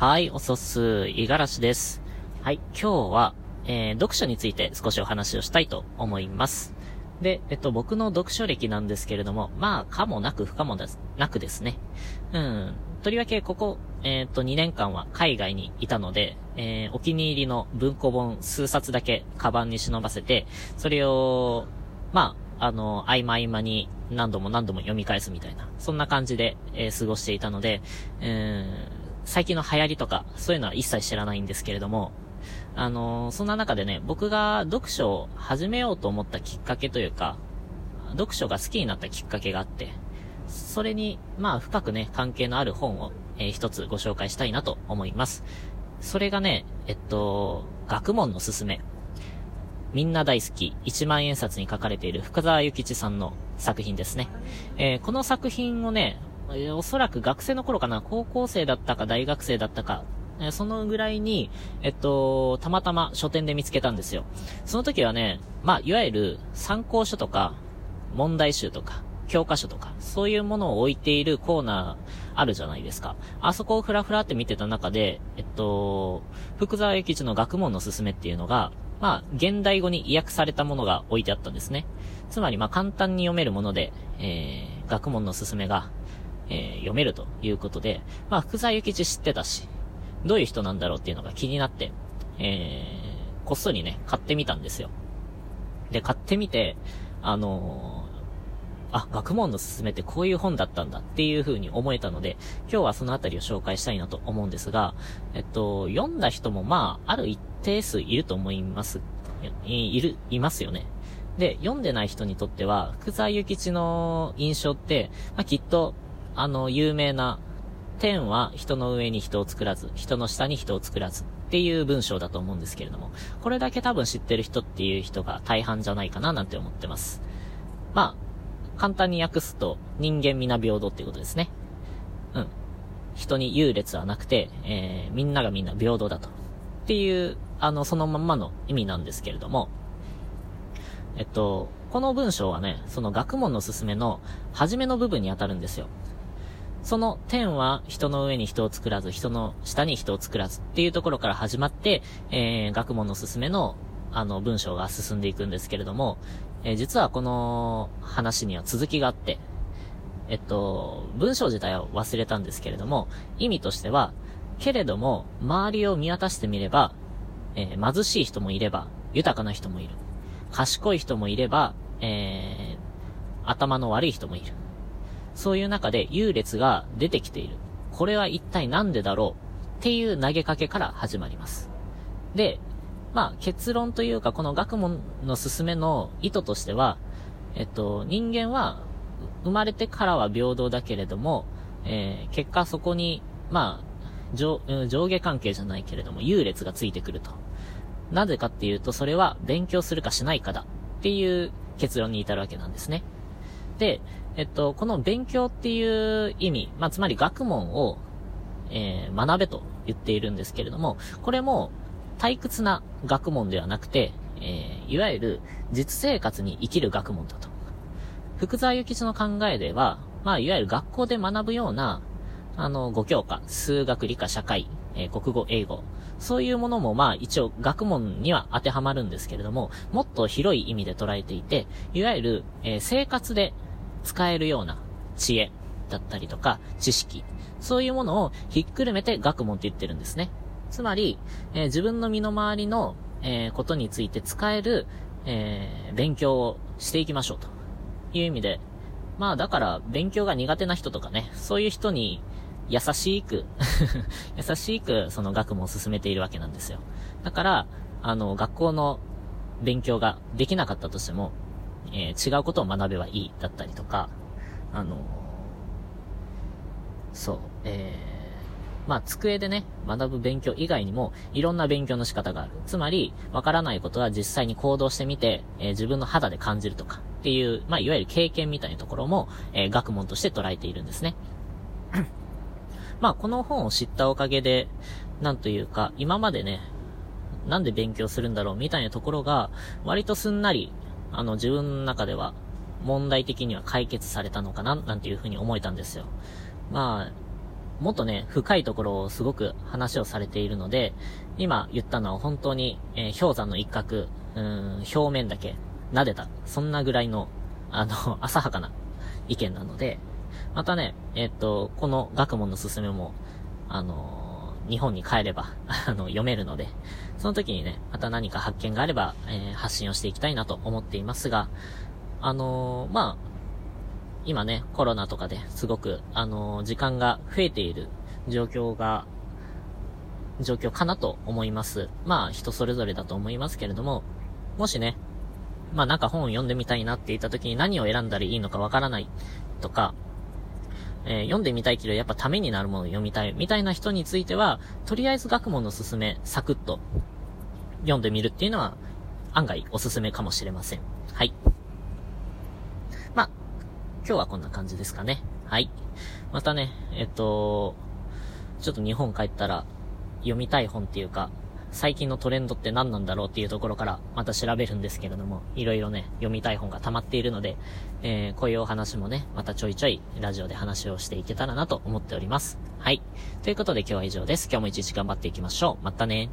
はい、おそす、いがらしです。はい、今日は、えー、読書について少しお話をしたいと思います。で、えっと、僕の読書歴なんですけれども、まあ、かもなく不可もなくですね。うん。とりわけ、ここ、えー、っと、2年間は海外にいたので、えー、お気に入りの文庫本数冊だけカバンに忍ばせて、それを、まあ、あの、合間合間に何度も何度も読み返すみたいな、そんな感じで、えー、過ごしていたので、うん最近の流行りとか、そういうのは一切知らないんですけれども、あのー、そんな中でね、僕が読書を始めようと思ったきっかけというか、読書が好きになったきっかけがあって、それに、まあ、深くね、関係のある本を、えー、一つご紹介したいなと思います。それがね、えっと、学問のすすめ。みんな大好き、一万円札に書かれている深沢諭吉さんの作品ですね。えー、この作品をね、えおそらく学生の頃かな、高校生だったか大学生だったか、えそのぐらいに、えっと、たまたま書店で見つけたんですよ。その時はね、まあ、いわゆる参考書とか、問題集とか、教科書とか、そういうものを置いているコーナーあるじゃないですか。あそこをふらふらって見てた中で、えっと、福沢諭吉の学問のすすめっていうのが、まあ、現代語に意訳されたものが置いてあったんですね。つまり、まあ、簡単に読めるもので、えー、学問のすすめが、えー、読めるということで、まあ、福沢諭吉知ってたし、どういう人なんだろうっていうのが気になって、えー、こっそりね、買ってみたんですよ。で、買ってみて、あのー、あ、学問のすすめってこういう本だったんだっていう風に思えたので、今日はそのあたりを紹介したいなと思うんですが、えっと、読んだ人もまあ、ある一定数いると思います。い、いる、いますよね。で、読んでない人にとっては、福沢諭吉の印象って、まあ、きっと、あの、有名な、天は人の上に人を作らず、人の下に人を作らずっていう文章だと思うんですけれども、これだけ多分知ってる人っていう人が大半じゃないかななんて思ってます。まあ、簡単に訳すと、人間皆平等っていうことですね。うん。人に優劣はなくて、えー、みんながみんな平等だと。っていう、あの、そのまんまの意味なんですけれども、えっと、この文章はね、その学問のすすめの初めの部分に当たるんですよ。その天は人の上に人を作らず、人の下に人を作らずっていうところから始まって、えー、学問の進めの、あの、文章が進んでいくんですけれども、えー、実はこの話には続きがあって、えっと、文章自体は忘れたんですけれども、意味としては、けれども、周りを見渡してみれば、えー、貧しい人もいれば、豊かな人もいる。賢い人もいれば、えー、頭の悪い人もいる。そういう中で優劣が出てきている。これは一体なんでだろうっていう投げかけから始まります。で、まあ結論というかこの学問の進めの意図としては、えっと、人間は生まれてからは平等だけれども、えー、結果そこに、まあ、上、上下関係じゃないけれども、優劣がついてくると。なぜかっていうと、それは勉強するかしないかだっていう結論に至るわけなんですね。で、えっと、この勉強っていう意味、まあ、つまり学問を、えー、学べと言っているんですけれども、これも退屈な学問ではなくて、えー、いわゆる実生活に生きる学問だと。福沢諭吉の考えでは、まあ、いわゆる学校で学ぶような、あの、5教科、数学、理科、社会、えー、国語、英語、そういうものもまあ一応学問には当てはまるんですけれども、もっと広い意味で捉えていて、いわゆる、えー、生活で使えるような知恵だったりとか、知識、そういうものをひっくるめて学問って言ってるんですね。つまり、えー、自分の身の回りの、えー、ことについて使える、えー、勉強をしていきましょうという意味で、まあだから勉強が苦手な人とかね、そういう人に優しく 優しくその学問を進めているわけなんですよ。だから、あの、学校の勉強ができなかったとしても、えー、違うことを学べばいいだったりとか、あのー、そう、えー、まあ、机でね、学ぶ勉強以外にも、いろんな勉強の仕方がある。つまり、わからないことは実際に行動してみて、えー、自分の肌で感じるとか、っていう、まあ、いわゆる経験みたいなところも、えー、学問として捉えているんですね。まあ、この本を知ったおかげで、なんというか、今までね、なんで勉強するんだろうみたいなところが、割とすんなり、あの、自分の中では、問題的には解決されたのかな、なんていうふうに思えたんですよ。まあ、もっとね、深いところをすごく話をされているので、今言ったのは本当に、えー、氷山の一角、うん、表面だけ撫でた。そんなぐらいの、あの、浅はかな意見なので、またね、えっと、この学問の進めも、あのー、日本に帰れば、あの、読めるので、その時にね、また何か発見があれば、えー、発信をしていきたいなと思っていますが、あのー、まあ、今ね、コロナとかですごく、あの時間が増えている状況が、状況かなと思います。まあ、人それぞれだと思いますけれども、もしね、まあなんか本を読んでみたいなって言った時に何を選んだらいいのかわからないとか、えー、読んでみたいけどやっぱためになるものを読みたいみたいな人については、とりあえず学問のすすめ、サクッと読んでみるっていうのは案外おすすめかもしれません。はい。まあ、今日はこんな感じですかね。はい。またね、えっと、ちょっと日本帰ったら読みたい本っていうか、最近のトレンドって何なんだろうっていうところからまた調べるんですけれども、いろいろね、読みたい本が溜まっているので、えー、こういうお話もね、またちょいちょいラジオで話をしていけたらなと思っております。はい。ということで今日は以上です。今日も一日頑張っていきましょう。またね。